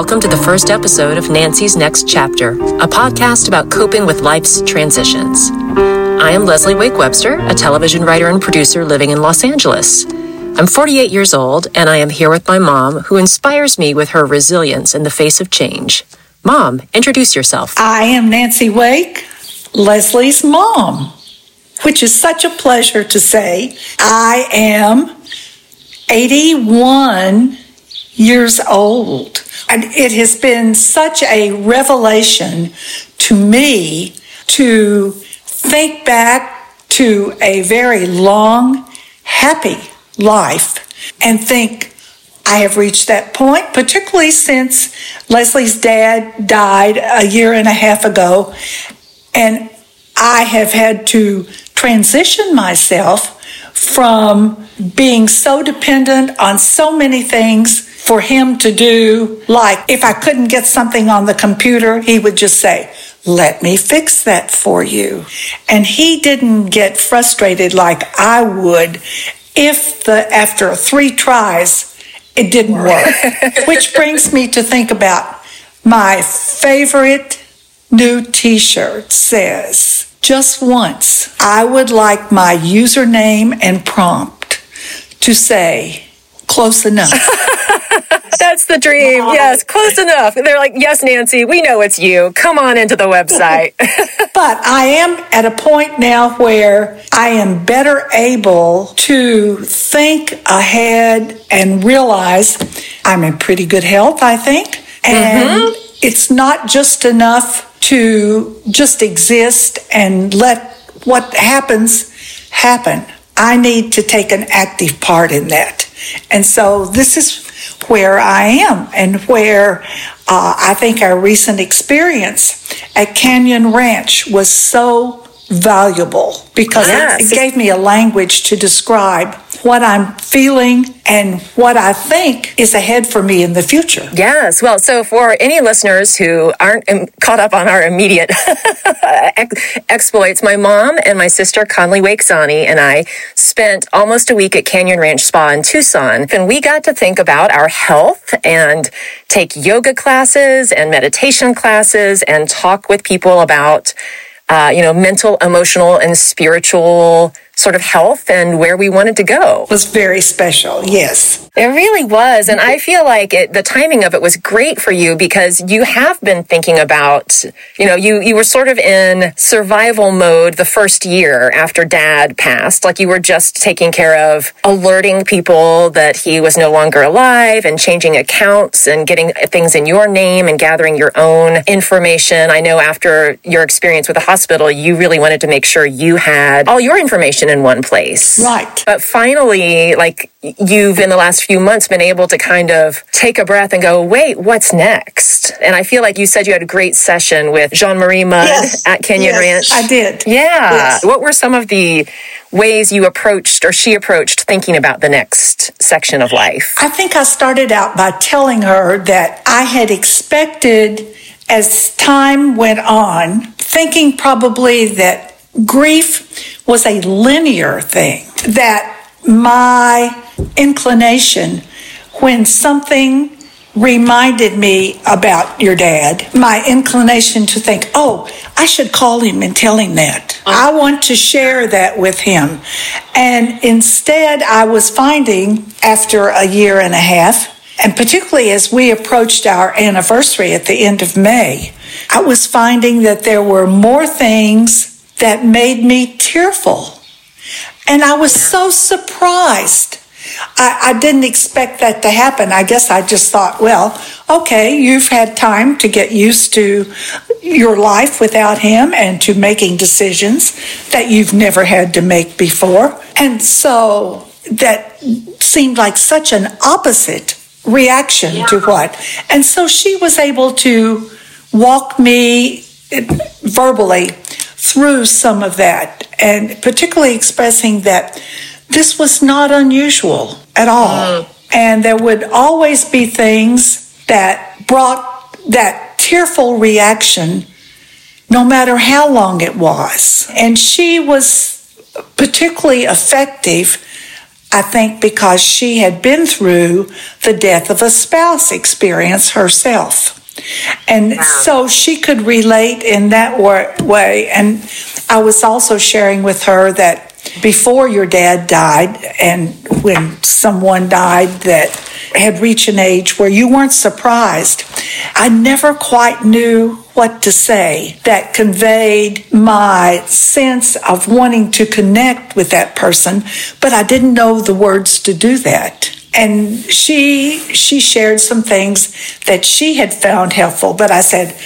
welcome to the first episode of Nancy's Next Chapter, a podcast about coping with life's transitions. I am Lesley Wake Webster, a television writer and producer living in Los Angeles. I'm 48 years old, and I am here with my mom, who inspires me with her resilience in the face of change. Mom, introduce yourself. I am Nancy Wake, Lesley's mom, which is such a pleasure to say. I am 81 years old. And it has been such a revelation to me to think back to a very long, happy life and think I have reached that point, particularly since Lesley's dad died a year and a half ago. And I have had to transition myself from being so dependent on so many things for him to do. Like if I couldn't get something on the computer, he would just say, let me fix that for you. And he didn't get frustrated like I would if the after three tries it didn't work. Which brings me to think about my favorite new t-shirt says just once I would like my username and prompt to say close enough. That's the dream. Yes, close enough. They're like, yes, Nancy, we know it's you. Come on into the website. but I am at a point now where I am better able to think ahead and realize I'm in pretty good health, I think. And mm-hmm. it's not just enough to just exist and let what happens happen. I need to take an active part in that. And so this is where I am and where uh, I think our recent experience at Canyon Ranch was so valuable because yes. it, it gave me a language to describe what I'm feeling and what I think is ahead for me in the future. Yes. Well, so for any listeners who aren't caught up on our immediate exploits, my mom and my sister Conley Wakesani and I spent almost a week at Canyon Ranch Spa in Tucson, and we got to think about our health and take yoga classes and meditation classes and talk with people about uh, you know, mental, emotional, and spiritual sort of health and where we wanted to go. It was very special, yes. It really was. And I feel like it, the timing of it was great for you because you have been thinking about, you know, you, you were sort of in survival mode the first year after dad passed. Like you were just taking care of alerting people that he was no longer alive and changing accounts and getting things in your name and gathering your own information. I know after your experience with the hospital, you really wanted to make sure you had all your information in one place. Right. But finally, like you've in the last few months been able to kind of take a breath and go, wait, what's next? And I feel like you said you had a great session with Jean Marie Mudd yes. at Canyon yes, Ranch. I did. Yeah. Yes. What were some of the ways you approached or she approached thinking about the next section of life? I think I started out by telling her that I had expected as time went on, thinking probably that grief was a linear thing, that my inclination when something reminded me about your dad, my inclination to think, oh, I should call him and tell him that. I uh-huh. want to share that with him. And instead, I was finding after a year and a half, and particularly as we approached our anniversary at the end of May, I was finding that there were more things that made me tearful. And I was so surprised. I, I, didn't expect that to happen. I guess I just thought, well, okay, you've had time to get used to your life without him and to making decisions that you've never had to make before. And so that seemed like such an opposite reaction yeah. to what. And so she was able to walk me verbally through some of that, and particularly expressing that this was not unusual at all. Mm. And there would always be things that brought that tearful reaction, no matter how long it was. And she was particularly effective I think because she had been through the death of a spouse experience herself. And so she could relate in that way. And I was also sharing with her that before your dad died, and when someone died that had reached an age where you weren't surprised, I never quite knew what to say that conveyed my sense of wanting to connect with that person, but I didn't know the words to do that and she she shared some things that she had found helpful but i said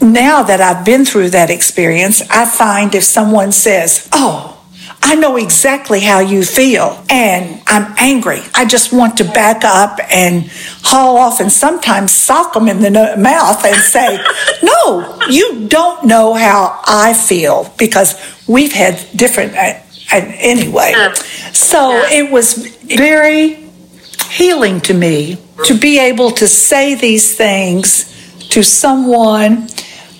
now that i've been through that experience i find if someone says oh I know exactly how you feel, and I'm angry. I just want to back up and haul off and sometimes sock them in the mouth and say, No, you don't know how I feel because we've had different, uh, anyway. So it was very healing to me to be able to say these things to someone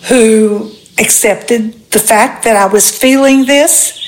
who accepted the fact that I was feeling this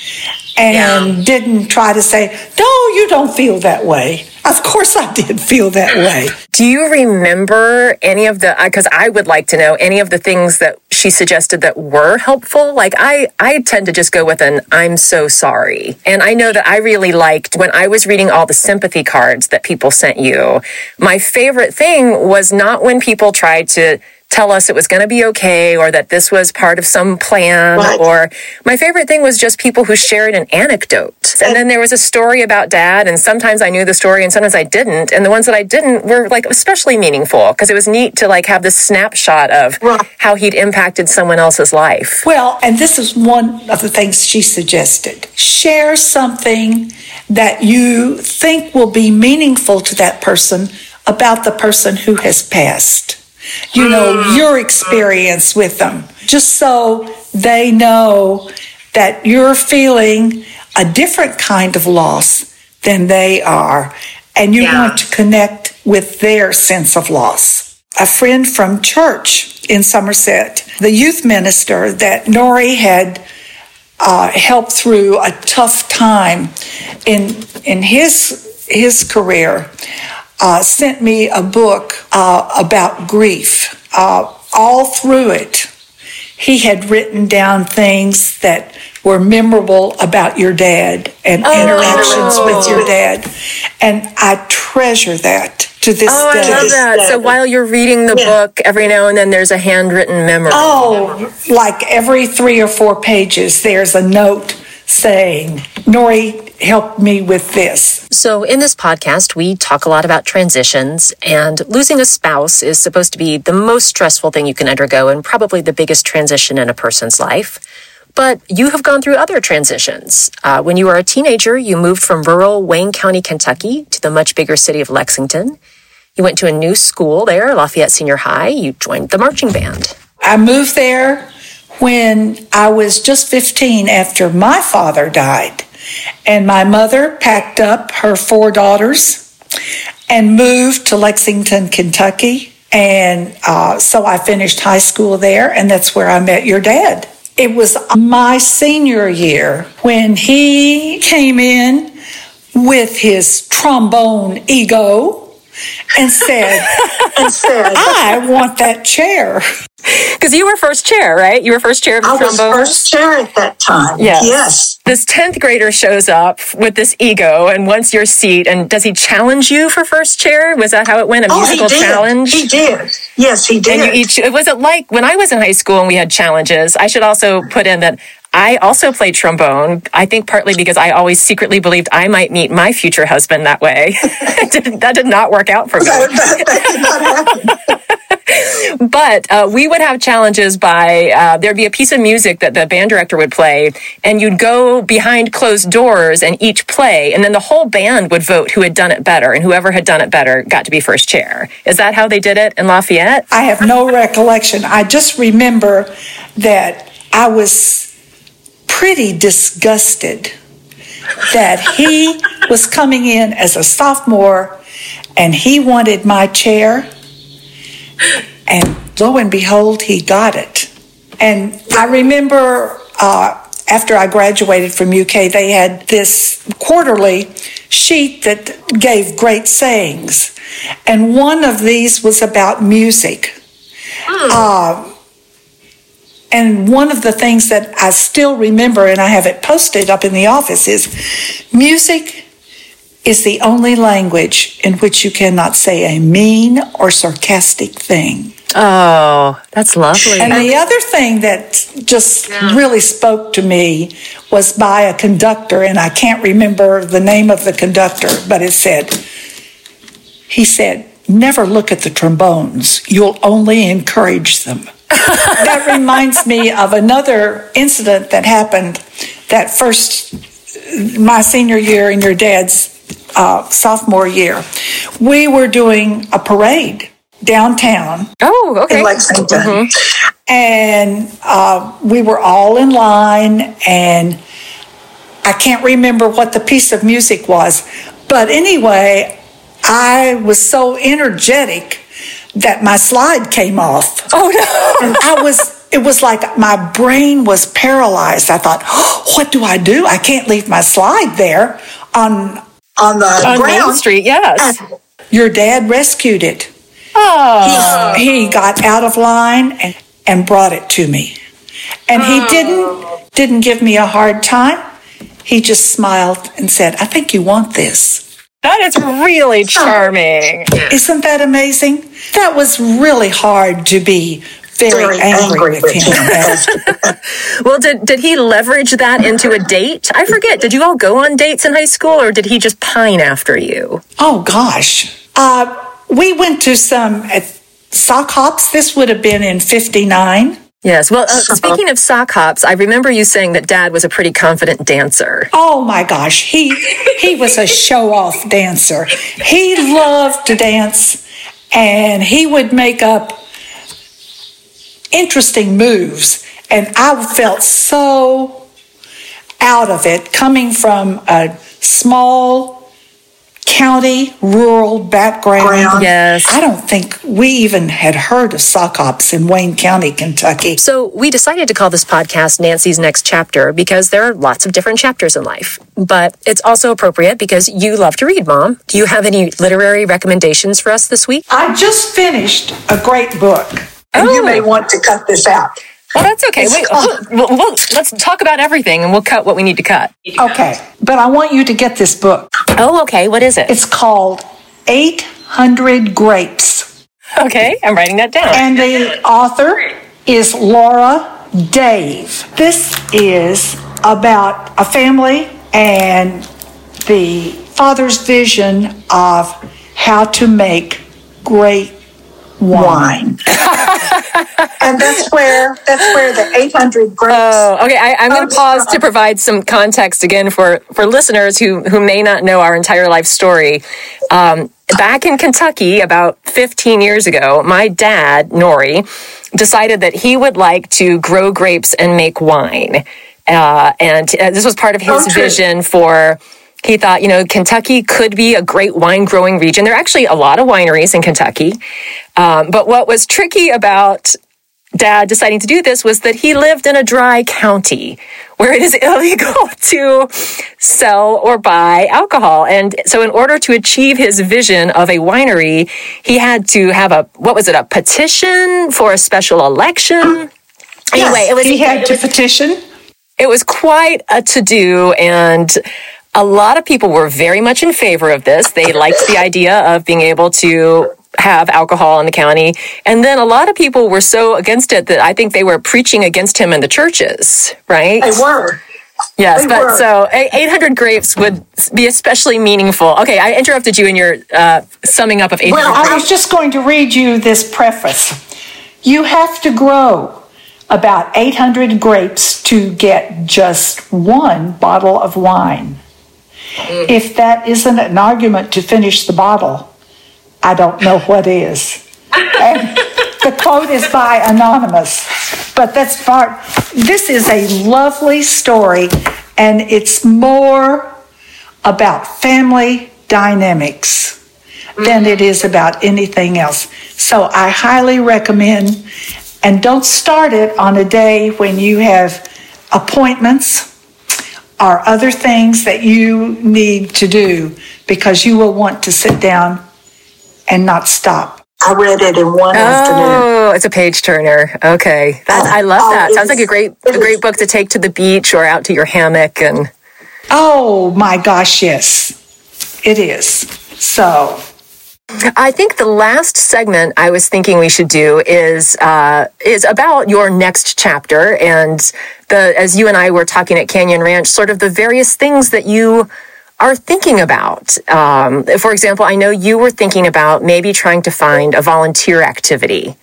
and yeah. didn't try to say, no, you don't feel that way. Of course, I did feel that way. Do you remember any of the? Because I would like to know any of the things that she suggested that were helpful. Like I, I tend to just go with an "I'm so sorry," and I know that I really liked when I was reading all the sympathy cards that people sent you. My favorite thing was not when people tried to tell us it was going to be okay or that this was part of some plan right. or my favorite thing was just people who shared an anecdote. And then there was a story about dad and sometimes i knew the story and sometimes i didn't. And the ones that i didn't were like especially meaningful because it was neat to like have this snapshot of right. how he'd impacted someone else's life. Well and this is one of the things she suggested. Share something that you think will be meaningful to that person about the person who has passed you know, mm. your experience with them, just so they know that you're feeling a different kind of loss than they are, and you yeah. want to connect with their sense of loss. A friend from church in Somerset, the youth minister that Nori had uh, helped through a tough time in in his his career, uh, sent me a book uh, about grief. Uh, all through it, he had written down things that were memorable about your dad and oh. interactions with your dad. And I treasure that to this oh, day. I love that. So while you're reading the yeah. book, every now and then there's a handwritten memory. Oh, like every three or four pages, there's a note saying, Nori helped me with this. So, in this podcast, we talk a lot about transitions, and losing a spouse is supposed to be the most stressful thing you can undergo and probably the biggest transition in a person's life. But you have gone through other transitions. Uh, when you were a teenager, you moved from rural Wayne County, Kentucky to the much bigger city of Lexington. You went to a new school there, Lafayette Senior High. You joined the marching band. I moved there when I was just 15 after my father died. And my mother packed up her four daughters and moved to Lexington, Kentucky. And uh, so I finished high school there, and that's where I met your dad. It was my senior year when he came in with his trombone ego and said, and said I want that chair. Because you were first chair, right? You were first chair of the I trombone. was first chair at that time. Yes. yes. This tenth grader shows up with this ego and wants your seat. And does he challenge you for first chair? Was that how it went? A oh, musical he challenge? He did. Yes, he did. And you each was it like when I was in high school and we had challenges? I should also put in that I also played trombone. I think partly because I always secretly believed I might meet my future husband that way. that did not work out for me. but uh, we would have challenges by uh, there'd be a piece of music that the band director would play, and you'd go behind closed doors and each play, and then the whole band would vote who had done it better, and whoever had done it better got to be first chair. Is that how they did it in Lafayette? I have no recollection. I just remember that I was pretty disgusted that he was coming in as a sophomore and he wanted my chair. And lo and behold, he got it. And I remember uh, after I graduated from UK, they had this quarterly sheet that gave great sayings. And one of these was about music. Uh, and one of the things that I still remember, and I have it posted up in the office, is music is the only language in which you cannot say a mean or sarcastic thing. Oh, that's lovely. And the other thing that just really spoke to me was by a conductor, and I can't remember the name of the conductor, but it said, he said, never look at the trombones. You'll only encourage them. that reminds me of another incident that happened that first, my senior year in your dad's uh, sophomore year. We were doing a parade downtown oh, okay. in Lexington. And uh, we were all in line, and I can't remember what the piece of music was. But anyway, I was so energetic that my slide came off. Oh, no. And I was, it was like my brain was paralyzed. I thought, oh, what do I do? I can't leave my slide there on, on the On ground. Main Street, yes. Your dad rescued it Oh. he got out of line and, and brought it to me. And he oh. didn't didn't give me a hard time. He just smiled and said, "I think you want this." That is really charming. Isn't that amazing? That was really hard to be very, Very angry, angry with him. Well, did, did he leverage that into a date? I forget. Did you all go on dates in high school or did he just pine after you? oh gosh, uh, we went to some at sock hops. This would have been in '59. Yes. Well, uh, speaking of sock hops, I remember you saying that dad was a pretty confident dancer. Oh my gosh, he he was a show off dancer. He loved to dance and he would make up interesting moves and I felt so out of it coming from a small county rural background. Ground. Yes. I don't think we even had heard of sock hops in Wayne County, Kentucky. So we decided to call this podcast Nancy's Next Chapter because there are lots of different chapters in life. But it's also appropriate because you love to read, Mom. Do you have any literary recommendations for us this week? I just finished a great book. And Oh. you may oh. want to cut this out. Well, that's okay. Wait, we'll, we'll, we'll- let's talk about everything and we'll cut what we need to cut. Okay, but I want you to get this book. Oh, okay. What is it? It's called 800 Grapes. Okay, I'm writing that down. And the author is Laura Dave. This is about a family and the father's vision of how to make great wine. And that's where that's where the 800 grapes. Oh, okay. I, I'm going Um, to pause to provide some context again for, for listeners who, who may not know our entire life story. Um, back in Kentucky, about 15 years ago, my dad, Nori, decided that he would like to grow grapes and make wine. Uh, and uh, this was part of his Oh, vision for. He thought, you know, Kentucky could be a great wine growing region. There are actually a lot of wineries in Kentucky. Um, but what was tricky about dad deciding to do this was that he lived in a dry county where it is illegal to sell or buy alcohol. And so in order to achieve his vision of a winery, he had to have a, what was it, a petition for a special election? Anyway, it was He had to petition. it was quite a to do and a lot of people were very much in favor of this. They liked the idea of being able to have alcohol in the county. And then a lot of people were so against it that I think they were preaching against him in the churches, right? They were. Yes, they but were. so 800 grapes would be especially meaningful. Okay, I interrupted you in your uh, summing up of 800 Well, I was just going to read you this preface. You have to grow about 800 grapes to get just one bottle of wine. Mm. If that isn't an argument to finish the bottle, I don't know what is. And the quote is by Anonymous, but that's part. This is a lovely story, and it's more about family dynamics than it mm-hmm. is about anything else. So I highly recommend, and don't start it on a day when you have appointments or other things that you need to do because you will want to sit down and not stop. I read it in one oh, afternoon. Oh, it's a page turner. Okay, that, oh, I love Oh, that. it Sounds like a great, a great book to take to the beach or out to your hammock. And Oh my gosh, yes, it is. So, I think the last segment I was thinking we should do is uh, is about your next chapter and the as you and I were talking at Canyon Ranch, sort of the various things that you are thinking about. Um, for example, I know you were thinking about maybe trying to find a volunteer activity.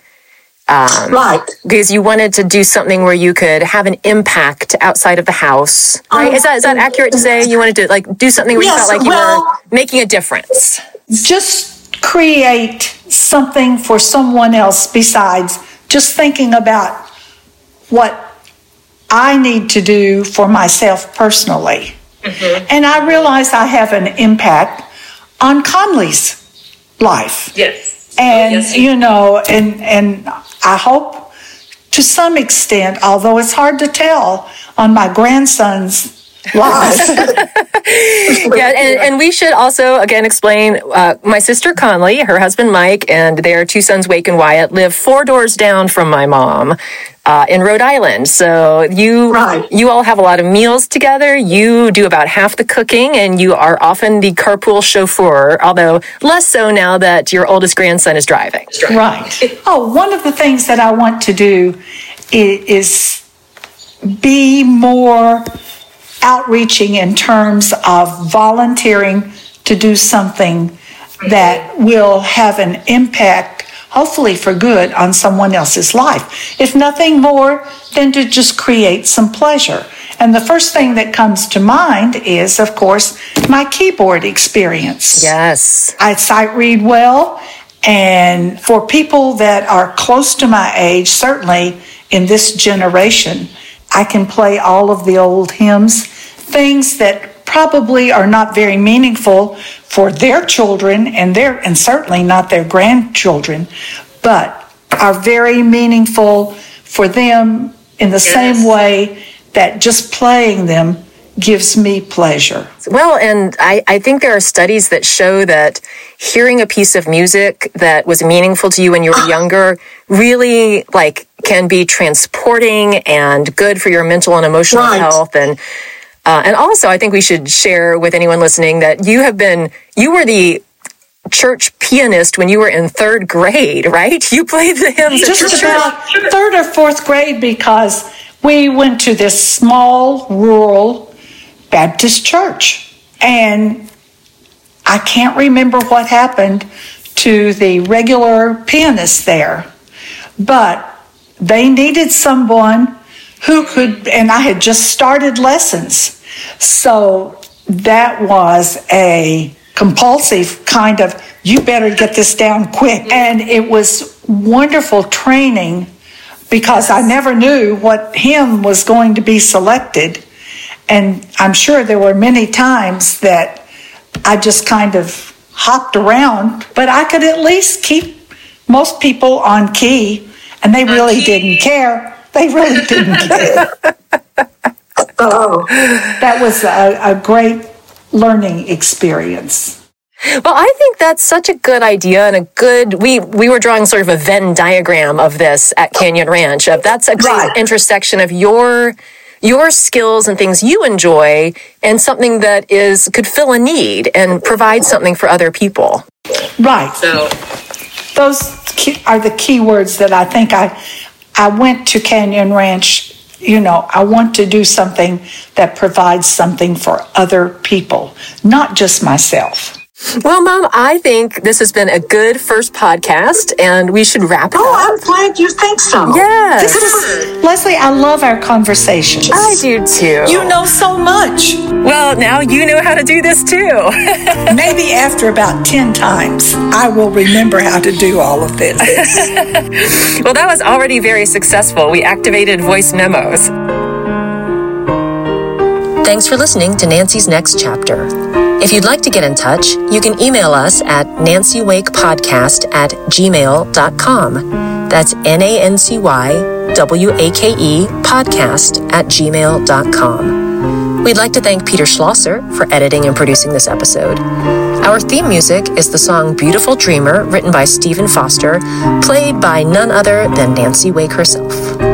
Right. because you wanted to do something where you could have an impact outside of the house. Right? Is that is that accurate to say you wanted to like do something where you felt like you well- were making a difference? just create something for someone else besides just thinking about what I need to do for myself personally. Mm-hmm. And I realize I have an impact on Conley's life. Yes. And you know, and and I hope to some extent, although it's hard to tell on my grandson's life. Yeah, and, and we should also again explain. Uh, my sister Conley, her husband Mike, and their two sons Wake and Wyatt live four doors down from my mom uh, in Rhode Island. So you Right. you all have a lot of meals together. You do about half the cooking, and you are often the carpool chauffeur. Although less so now that your oldest grandson is driving. Right. Oh, one of the things that I want to do i- is be more outreaching in terms of volunteering to do something that will have an impact, hopefully for good, on someone else's life. If nothing more than to just create some pleasure. And the first thing that comes to mind is, of course, my keyboard experience. Yes. I sight read well, and for people that are close to my age, certainly in this generation, I can play all of the old hymns, things that probably are not very meaningful for their children and their and certainly not their grandchildren, but are very meaningful for them in the same way that just playing them gives me pleasure. Well, and I, I think there are studies that show that hearing a piece of music that was meaningful to you when you were younger really like can be transporting and good for your mental and emotional Right. health and uh, and also I think we should share with anyone listening that you have been you were the church pianist when you were in third grade, right? You played the hymns just about third or fourth grade because we went to this small rural Baptist church. And I can't remember what happened to the regular pianist there, but they needed someone who could, and I had just started lessons. So that was a compulsive kind of, you better get this down quick. And it was wonderful training because I never knew what hymn was going to be selected. And I'm sure there were many times that I just kind of hopped around, but I could at least keep most people on key, and they really didn't care. They really didn't care. Oh, That was a, a great learning experience. Well, I think that's such a good idea and a good. We we were drawing sort of a Venn diagram of this at Canyon Ranch. Of that's a great Right. intersection of your your skills and things you enjoy and something that is could fill a need and provide something for other people. Right. So those key, are the key words that I think I I went to Canyon Ranch. You know, I want to do something that provides something for other people, not just myself. Well, Mom, I think this has been a good first podcast, and we should wrap it up. oh, up. I'm glad you think so. Yes, This Is, Lesley, I love our conversations. I do too. You know so much. well, now you know how to do this too. Maybe after about 10 times, I will remember how to do all of this. well, that was already very successful. We activated voice memos. Thanks for listening to Nancy's Next Chapter. If you'd like to get in touch, you can email us at nancywakepodcast at gmail.com. That's N A N C Y W A K E podcast at gmail.com. We'd like to thank Peter Schlosser for editing and producing this episode. Our theme music is the song Beautiful Dreamer, written by Stephen Foster, played by none other than Nancy Wake herself.